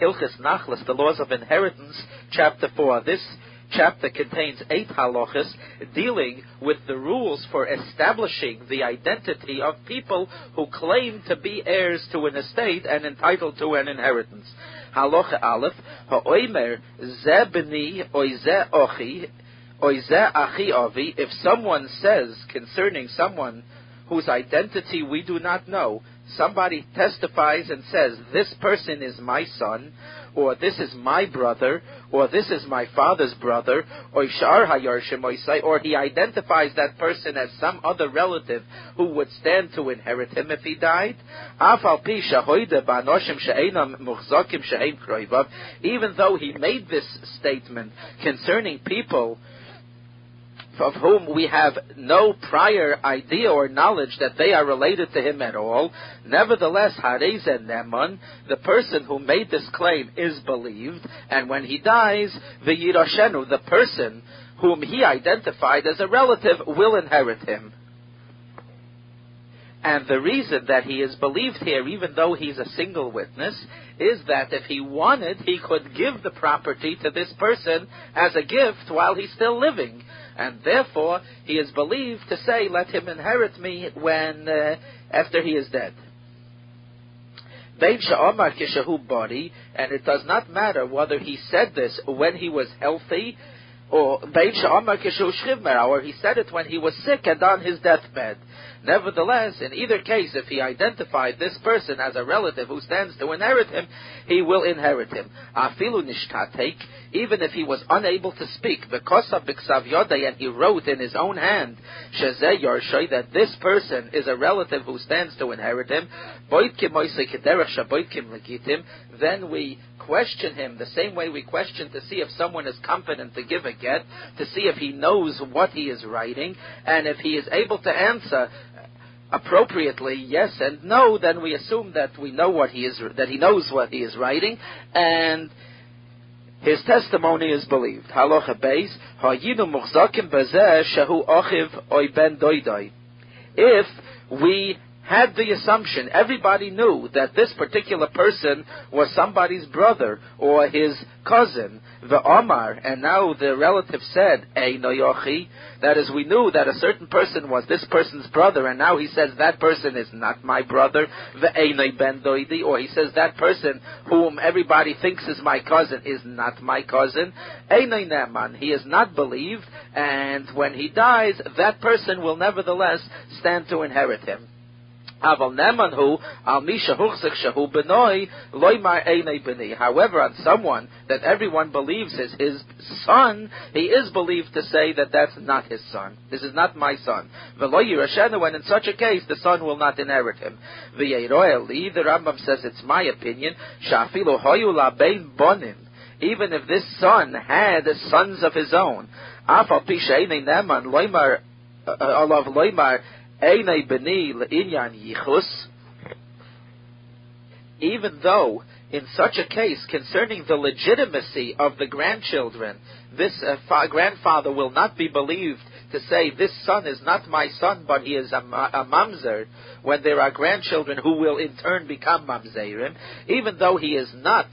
Hilchis Nachlas, the laws of inheritance, chapter 4. This chapter contains eight halachas dealing with the rules for establishing the identity of people who claim to be heirs to an estate and entitled to an inheritance. Halacha Aleph, ha'oimer ze b'ni oize ochi, oize achi avi, if someone says concerning someone whose identity we do not know, somebody testifies and says, this person is my son, or this is my brother, or this is my father's brother, or he identifies that person as some other relative who would stand to inherit him if he died. Even though he made this statement concerning people of whom we have no prior idea or knowledge that they are related to him at all. Nevertheless, Hareze Neman, the person who made this claim, is believed, and when he dies, the Yiroshenu, the person whom he identified as a relative, will inherit him. And the reason that he is believed here, even though he's a single witness, is that if he wanted, he could give the property to this person as a gift while he's still living and therefore he is believed to say, "Let him inherit me when uh, after he is dead." Body, and it does not matter whether he said this when he was healthy, or or he said it when he was sick and on his deathbed. Nevertheless, in either case, if he identified this person as a relative who stands to inherit him, he will inherit him. Afilu nishtatek, even if he was unable to speak, because of Biksav Yodai, and he wrote in his own hand, Shezeh Yorshoy, that this person is a relative who stands to inherit him, then we question him the same way we question to see if someone is competent to give a get, to see if he knows what he is writing, and if he is able to answer appropriately yes and no, then we assume that we know what he is, that he knows what he is writing, and his testimony is believed. Halacha beis, ha'yinu muchzakim bezeh shehu ochiv oy ben doidoi. If we had the assumption, everybody knew that this particular person was somebody's brother or his cousin, the Omar, and now the relative said, Eino Yochi, that is, we knew that a certain person was this person's brother, and now he says that person is not my brother, the Eino Ben Doidi, or he says that person whom everybody thinks is my cousin is not my cousin, Eino Neman, he is not believed, and when he dies, that person will nevertheless stand to inherit him. However, on someone that everyone believes is his son, he is believed to say that that's not his son. This is not my son. And in such a case, the son will not inherit him. The Rambam says it's my opinion. Even if this son had sons of his own, even though in such a case concerning the legitimacy of the grandchildren, this uh, fa- grandfather will not be believed to say, this son is not my son, but he is a, a mamzer, when there are grandchildren who will in turn become mamzerim, even though he is not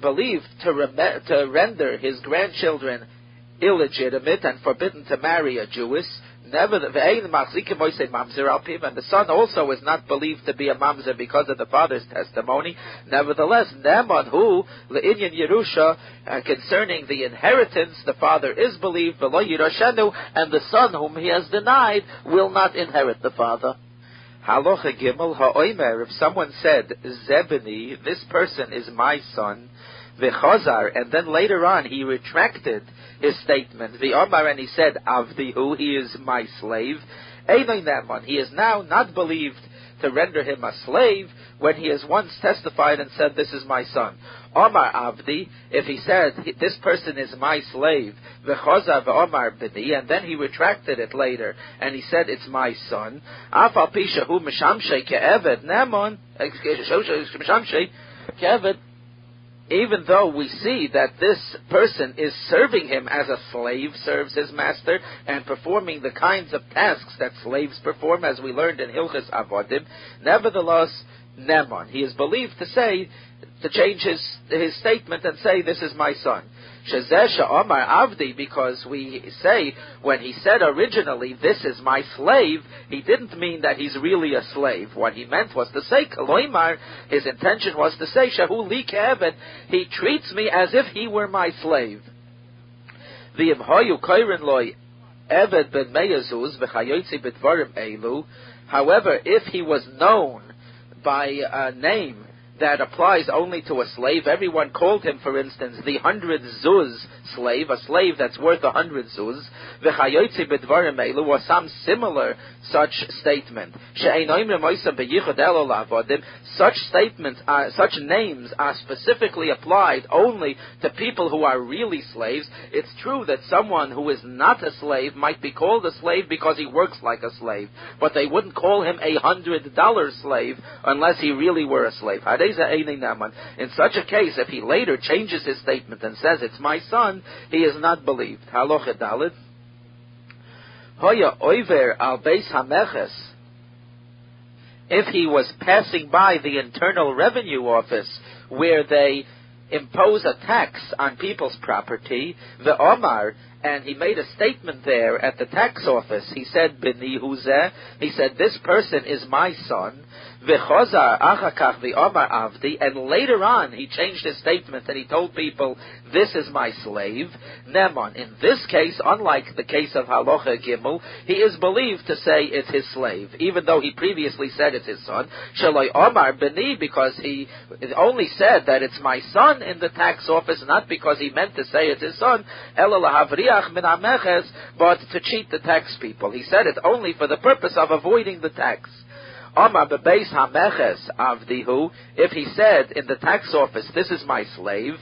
believed to, rem- to render his grandchildren illegitimate and forbidden to marry a Jewess, Never, and the son also is not believed to be a mamzer because of the father's testimony. Nevertheless, Neman who le'inyan Yerusha uh, concerning the inheritance, the father is believed below Yerushenu, and the son whom he has denied will not inherit the father. Halocha Gimel Ha'oimer, if someone said, Zebani, this person is my son, V'chazar, and then later on he retracted his statement. The Omar and he said, Avdihu, he is my slave. Einoin He is now not believed to render him a slave when he has once testified and said, This is my son. Omar Avdi, if he said, This person is my slave, V'choza Omar B'ni, and then he retracted it later, and he said, It's my son. Afal Pishahu Mishamshe Ke'eved Nemon, Mishamshe eh, Ke'eved, even though we see that this person is serving him as a slave serves his master and performing the kinds of tasks that slaves perform, as we learned in Hilchas Avodim, nevertheless, Nemon. He is believed to say, to change his, his statement and say, this is my son. Shezesha Omar Avdi, because we say when he said originally, this is my slave, he didn't mean that he's really a slave. What he meant was to say, Kaloimar, his intention was to say, Shahu Li he treats me as if he were my slave. Loi Eved ben elu. However, if he was known by a name that applies only to a slave. Everyone called him, for instance, the hundred zuz slave, a slave that's worth a hundred zuz. V'chayotzi b'dvarim elu, or some similar such statement. Such statements, are, such names are specifically applied only to people who are really slaves. It's true that someone who is not a slave might be called a slave because he works like a slave, but they wouldn't call him a hundred dollar slave unless he really were a slave. In such a case, if he later changes his statement and says it's my son, he is not believed. Halacha Dalit. Hoya oiver al beis hameches. If he was passing by the Internal Revenue Office where they impose a tax on people's property, the Omar, and he made a statement there at the tax office. He said, Bini he said, this person is my son, V'chozar achakach v'omar avdi, and later on he changed his statement and he told people, this is my slave, Nemon. In this case, unlike the case of Halocha Gimel, he is believed to say it's his slave, even though he previously said it's his son. Shaloi Omar Beni, because he only said that it's my son in the tax office, not because he meant to say it's his son, but to cheat the tax people. He said it only for the purpose of avoiding the tax. Amar bebeis hameches avdihu, if he said in the tax office, this is my slave,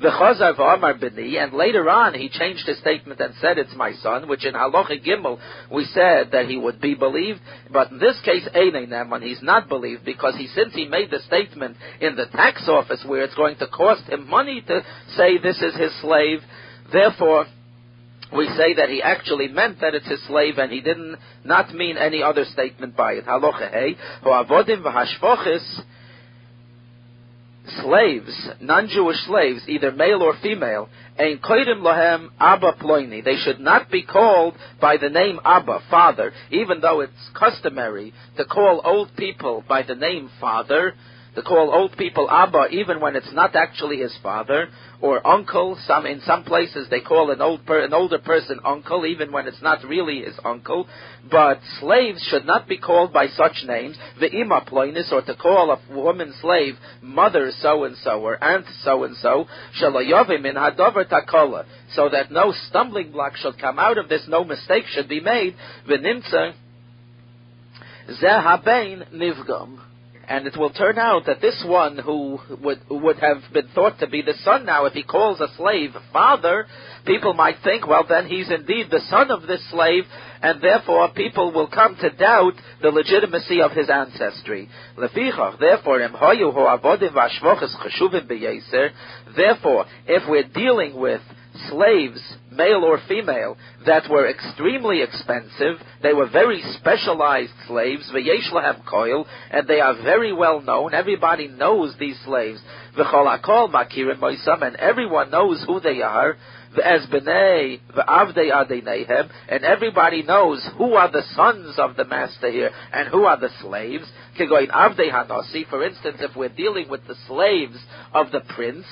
V'chazar v'amar b'ni, and later on he changed his statement and said it's my son, which in Halacha Gimel we said that he would be believed, but in this case Einei when he's not believed because he since he made the statement in the tax office where it's going to cost him money to say this is his slave, therefore we say that he actually meant that it's his slave and he didn't not mean any other statement by it. Slaves, non-Jewish slaves, either male or female, ein koidim lohem Abba ploini. They should not be called by the name Abba, father, even though it's customary to call old people by the name father to call old people Abba even when it's not actually his father, or uncle. Some in some places they call an old per, an older person uncle even when it's not really his uncle. But slaves should not be called by such names. The ima ploinis, or to call a woman slave mother so and so or aunt so and so, shalayovim in hadover takola, so that no stumbling block should come out of this, no mistake should be made. V'nimtza zehabein nivgam and it will turn out that this one who would would have been thought to be the son now, if he calls a slave father, people might think, well, then he's indeed the son of this slave, and therefore people will come to doubt the legitimacy of his ancestry. Therefore, therefore, if we're dealing with slaves, male or female, that were extremely expensive. They were very specialized slaves, v'yesh lahem koil, and they are very well known. Everybody knows these slaves. V'chol akol makirim moisam, and everyone knows who they are. As b'nei v'avdei adenehem, and everybody knows who are the sons of the master here and who are the slaves. Kegoin avdei hanosi, for instance, if we're dealing with the slaves of the prince,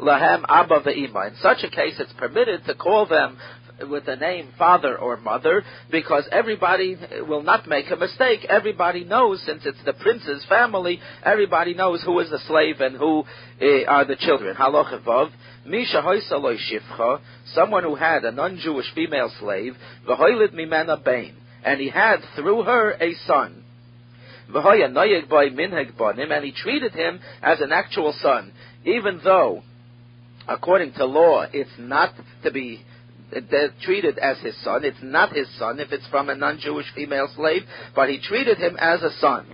lahem abba ve'ima. In such a case, it's permitted to call them with the name father or mother because everybody will not make a mistake. Everybody knows, since it's the prince's family, everybody knows who is the slave and who uh, are the children. Halachav. Misha someone who had a non-Jewish female slave, v'hoilid mimena bain, and he had through her a son. And he treated him as an actual son, even though according to law, it's not to be uh, treated as his son. It's not his son if it's from a non-Jewish female slave, but he treated him as a son.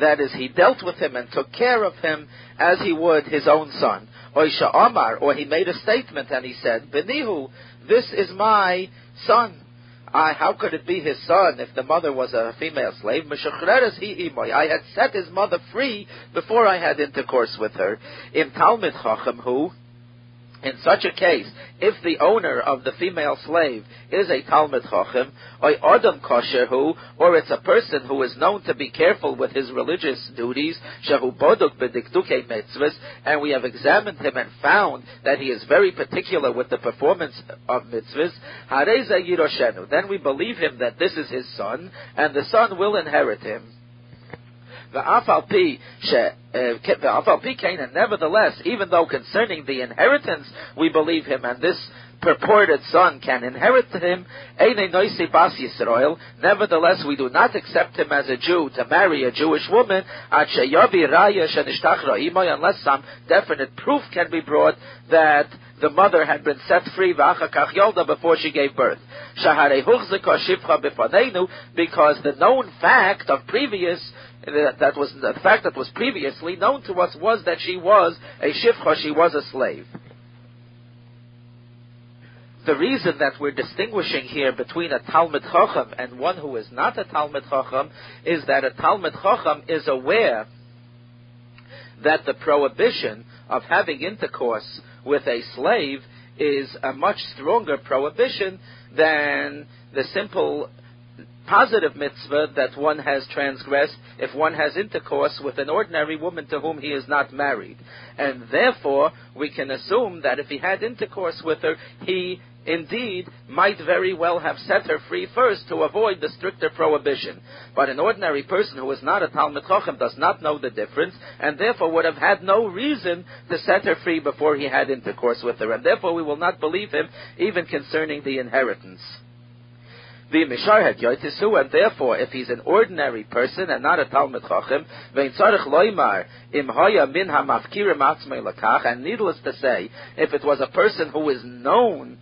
That is, he dealt with him and took care of him as he would his own son. Oisha Omar, or he made a statement and he said, Benihu, this is my son. I, how could it be his son if the mother was a female slave? I had set his mother free before I had intercourse with her. In Talmud Chacham, who in such a case, if the owner of the female slave is a Talmud Chacham, or Adam Kosherhu, or it's a person who is known to be careful with his religious duties, Shehu Boduk Bedikduke Mitzvahs, and we have examined him and found that he is very particular with the performance of mitzvahs, Hareza Yiroshenu, then we believe him that this is his son, and the son will inherit him. And eh, nevertheless, even though concerning the inheritance we believe him, and this purported son can inherit him, nevertheless we do not accept him as a Jew to marry a Jewish woman, unless some definite proof can be brought that the mother had been set free before she gave birth. Because the known fact of previous that was the fact that was previously known to us was that she was a shifcha, she was a slave. The reason that we're distinguishing here between a Talmud Chacham and one who is not a Talmud Chacham is that a Talmud Chacham is aware that the prohibition of having intercourse with a slave is a much stronger prohibition than the simple positive mitzvah that one has transgressed if one has intercourse with an ordinary woman to whom he is not married. And therefore, we can assume that if he had intercourse with her, he indeed might very well have set her free first to avoid the stricter prohibition. But an ordinary person who is not a Talmud Chacham does not know the difference, and therefore would have had no reason to set her free before he had intercourse with her. And therefore we will not believe him even concerning the inheritance the Misharhet Yoitisu, and therefore, if he's an ordinary person and not a Talmud Chacham, vein im hoya min and needless to say, if it was a person who is known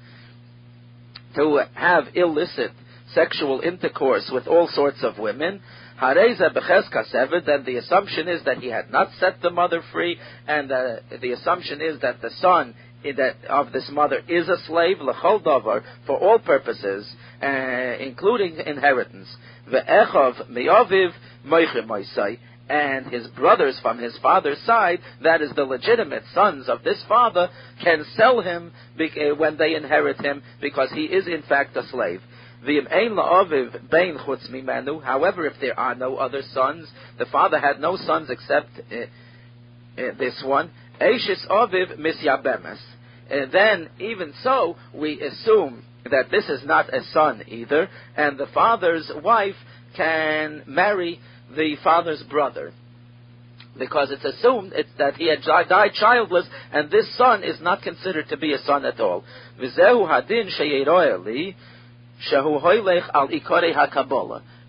to have illicit sexual intercourse with all sorts of women, then the assumption is that he had not set the mother free, and uh, the assumption is that the son that of this mother is a slave lechol davar for all purposes, uh, including inheritance. Ve'echav me'aviv moichim and his brothers from his father's side, that is the legitimate sons of this father, can sell him uh, when they inherit him because he is in fact a slave. However, if there are no other sons, the father had no sons except uh, uh, this one. Eishis Aviv Misyabemes. And then, even so, we assume that this is not a son either, and the father's wife can marry the father's brother. Because it's assumed it's that he had died childless, and this son is not considered to be a son at all.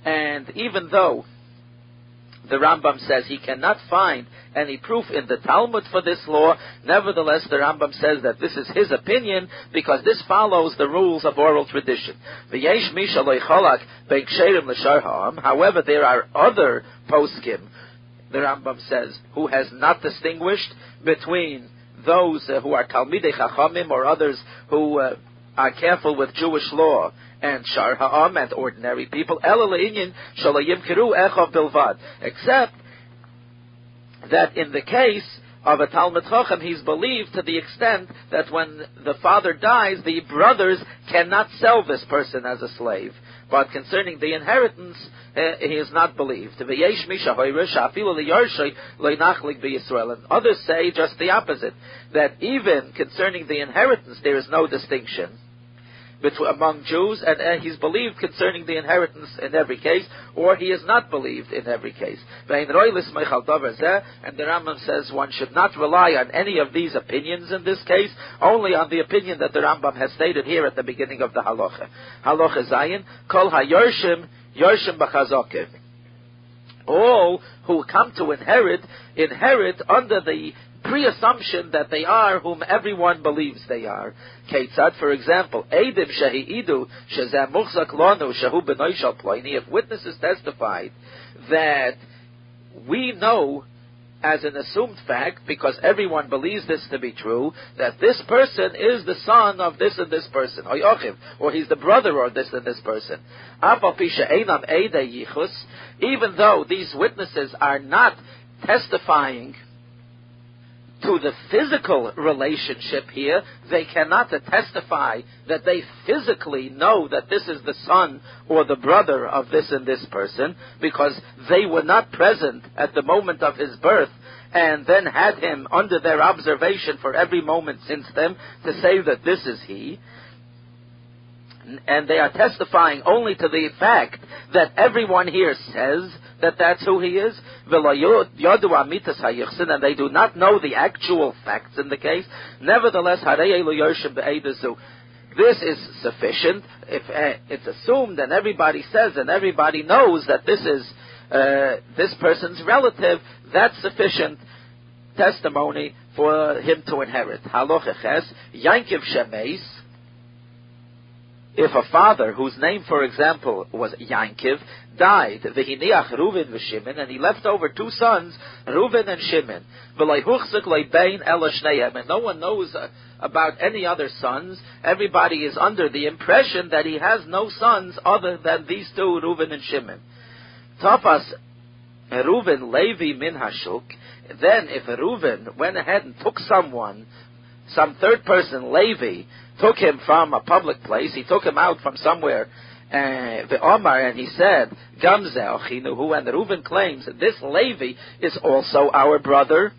And even though the Rambam says he cannot find any proof in the Talmud for this law. Nevertheless, the Rambam says that this is his opinion because this follows the rules of oral tradition. However, there are other poskim, the Rambam says, who has not distinguished between those uh, who are Talmidei Chachamim or others who uh, are careful with Jewish law and Shar Ha'am and ordinary people, except that in the case of a Talmud Chacham, he's believed to the extent that when the father dies, the brothers cannot sell this person as a slave. But concerning the inheritance, uh, he is not believed. And others say just the opposite, that even concerning the inheritance, there is no distinction among Jews, and, and he's believed concerning the inheritance in every case, or he is not believed in every case. And the Rambam says one should not rely on any of these opinions in this case, only on the opinion that the Rambam has stated here at the beginning of the halacha. Halacha Zayin, Kol HaYorshim, Yorshim B'chazokim all who come to inherit inherit under the pre-assumption that they are whom everyone believes they are. Ketzad, for example, Eidim Shahi'idu Shazam Muchzak Lonu Shahu Benoishal Ploini, if witnesses testified that we know as an assumed fact, because everyone believes this to be true, that this person is the son of this and this person, or he's the brother of this and this person. Even though these witnesses are not testifying to the physical relationship here, they cannot testify that they physically know that this is the son or the brother of this and this person, because they were not present at the moment of his birth, and then had him under their observation for every moment since then to say that this is he and they are testifying only to the fact that everyone here says that that's who he is, and they do not know the actual facts in the case. Nevertheless, this is sufficient. If uh, it's assumed and everybody says and everybody knows that this is uh, this person's relative, that's sufficient testimony for him to inherit. Halocheches, Yankiv Shemeis, if a father whose name, for example, was Yankiv, died, v'hiniach Reuven v'Shimon, and he left over two sons, Reuven and Shimon, and no one knows uh, about any other sons. Everybody is under the impression that he has no sons other than these two, Reuven and Shimon. Tafas Reuven Levi min Hashuk, then if Reuven went ahead and took someone, some third person, Levi, took him from a public place. He took him out from somewhere. Uh, Omar and he said, Gamzel Chinuhu, and Reuven claims that this Levi is also our brother.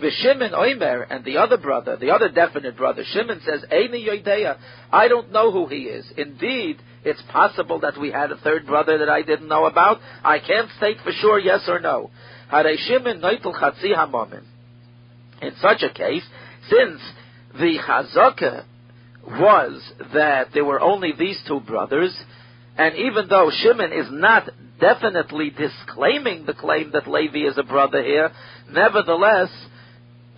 Shimon Oimer and the other brother, the other definite brother, Shimon says, Eini I don't know who he is. Indeed, it's possible that we had a third brother that I didn't know about. I can't state for sure yes or no. Shimon. In such a case, since the Chazaka was that there were only these two brothers, and even though Shimon is not definitely disclaiming the claim that Levi is a brother here, nevertheless,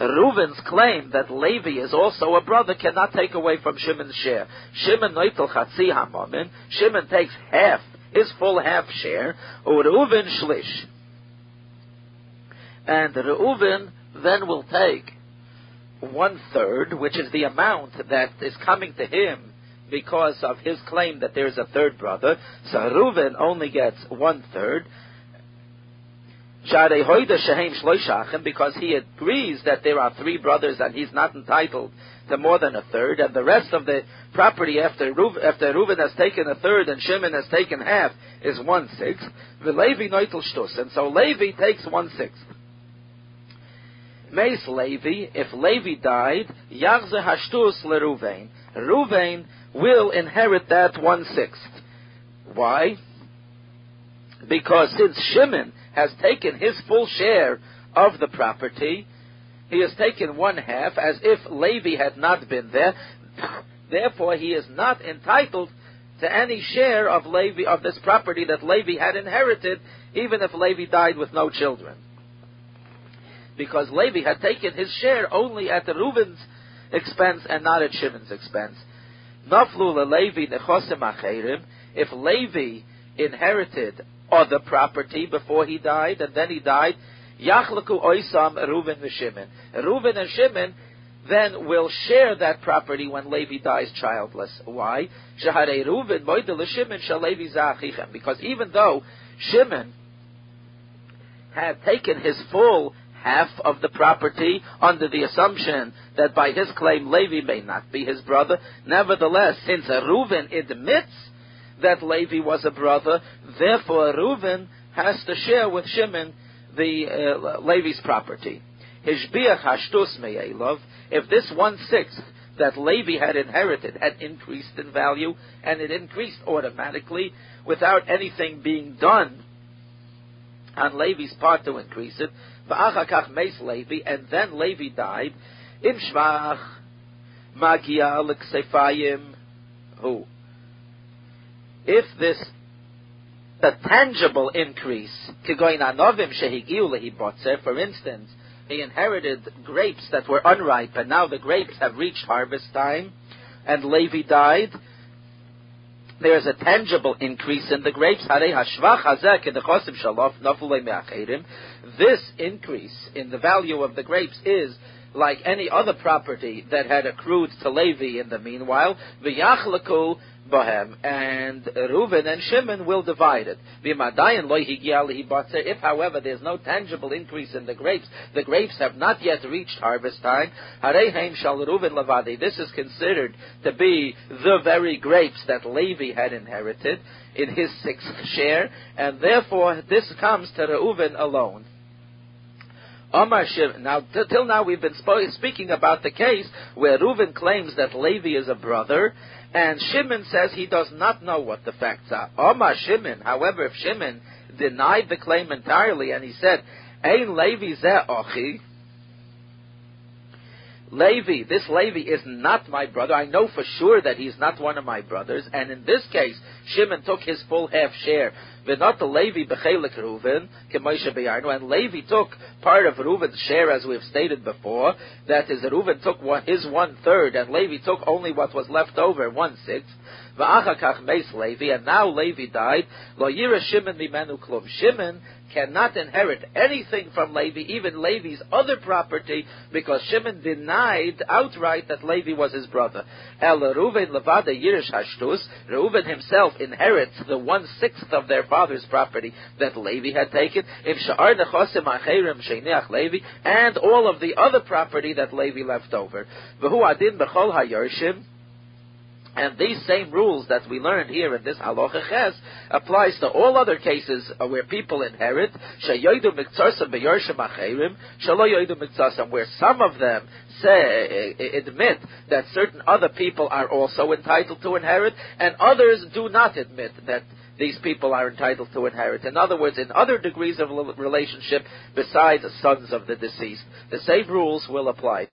Reuven's claim that Levi is also a brother cannot take away from Shimon's share. Shimon noitel chatzi hamomin. Shimon takes half, his full half share, or Reuven shlish. And Reuven then will take one third, which is the amount that is coming to him because of his claim that there's a third brother. So Reuven only gets one third. Because he agrees that there are three brothers and he's not entitled to more than a third, and the rest of the property after Reuven, after Reuven has taken a third and Shimon has taken half is one sixth. And so Levi takes one sixth. Meis Levi, if Levi died, Yachze Hashtus LeRuvain. Ruvain will inherit that one sixth. Why? Because since Shimon has taken his full share of the property, he has taken one half as if Levi had not been there. Therefore, he is not entitled to any share of Levi of this property that Levi had inherited, even if Levi died with no children because Levi had taken his share only at the Reuben's expense and not at Shimon's expense. Naflu Levi. If Levi inherited other property before he died, and then he died, yachlaku oisam Reuben v'Shimon. Reuben and Shimon then will share that property when Levi dies childless. Why? Because even though Shimon had taken his full half of the property under the assumption that by his claim Levi may not be his brother. Nevertheless, since Reuven admits that Levi was a brother, therefore Reuven has to share with Shimon the uh, Levi's property. Hishbiach hashtus me'elov, if this one-sixth that Levi had inherited had increased in value, and it increased automatically without anything being done on Levi's part to increase it, V'achakach meis Levi, and then Levi died. Im shvach magia l'ksefayim who? If this the tangible increase, kigoin anovim shehigiu lehibotzer, for instance, he inherited grapes that were unripe, and now the grapes have reached harvest time, and Levi died, there's a tangible increase in the grapes. this increase in the value of the grapes is like any other property that had accrued to Levi in the meanwhile, v'yachlaku bohem, and Reuven and Shimon will divide it. If, however, there's no tangible increase in the grapes, the grapes have not yet reached harvest time, harehem shal Reuven lavadi. this is considered to be the very grapes that Levi had inherited in his sixth share, and therefore this comes to Reuven alone. Omar. Now, t- till now we've been sp- speaking about the case where Reuven claims that Levi is a brother, and Shimon says he does not know what the facts are. Omar Shimon, however, if Shimon denied the claim entirely and he said, Ein Levi zeh ochi, Levi, this Levi is not my brother. I know for sure that he's not one of my brothers. And in this case, Shimon took his full half share. Not the Levi bechelik Reuven, beyarnu, and Levi took part of Reuven's share, as we have stated before. That is, Reuven took his one third, and Levi took only what was left over, one sixth. Va'achakach meis Levi, and now Levi died. Lo Shimon mimenu klum. Shimon cannot inherit anything from Levi, even Levi's other property, because Shimon denied outright that Levi was his brother. El Reuven levada yirish hashtus. Reuven himself inherits the one sixth of their father's property that Levi had taken. Sha'ar nechosim acherim Levi, and all of the other property that Levi left over. V'hu adin. And these same rules that we learned here in this halacha ches applies to all other cases where people inherit shayoidu miktsasam beyorshim acherim where some of them say eh, admit that certain other people are also entitled to inherit, and others do not admit that these people are entitled to inherit. In other words, in other degrees of relationship besides sons of the deceased, the same rules will apply.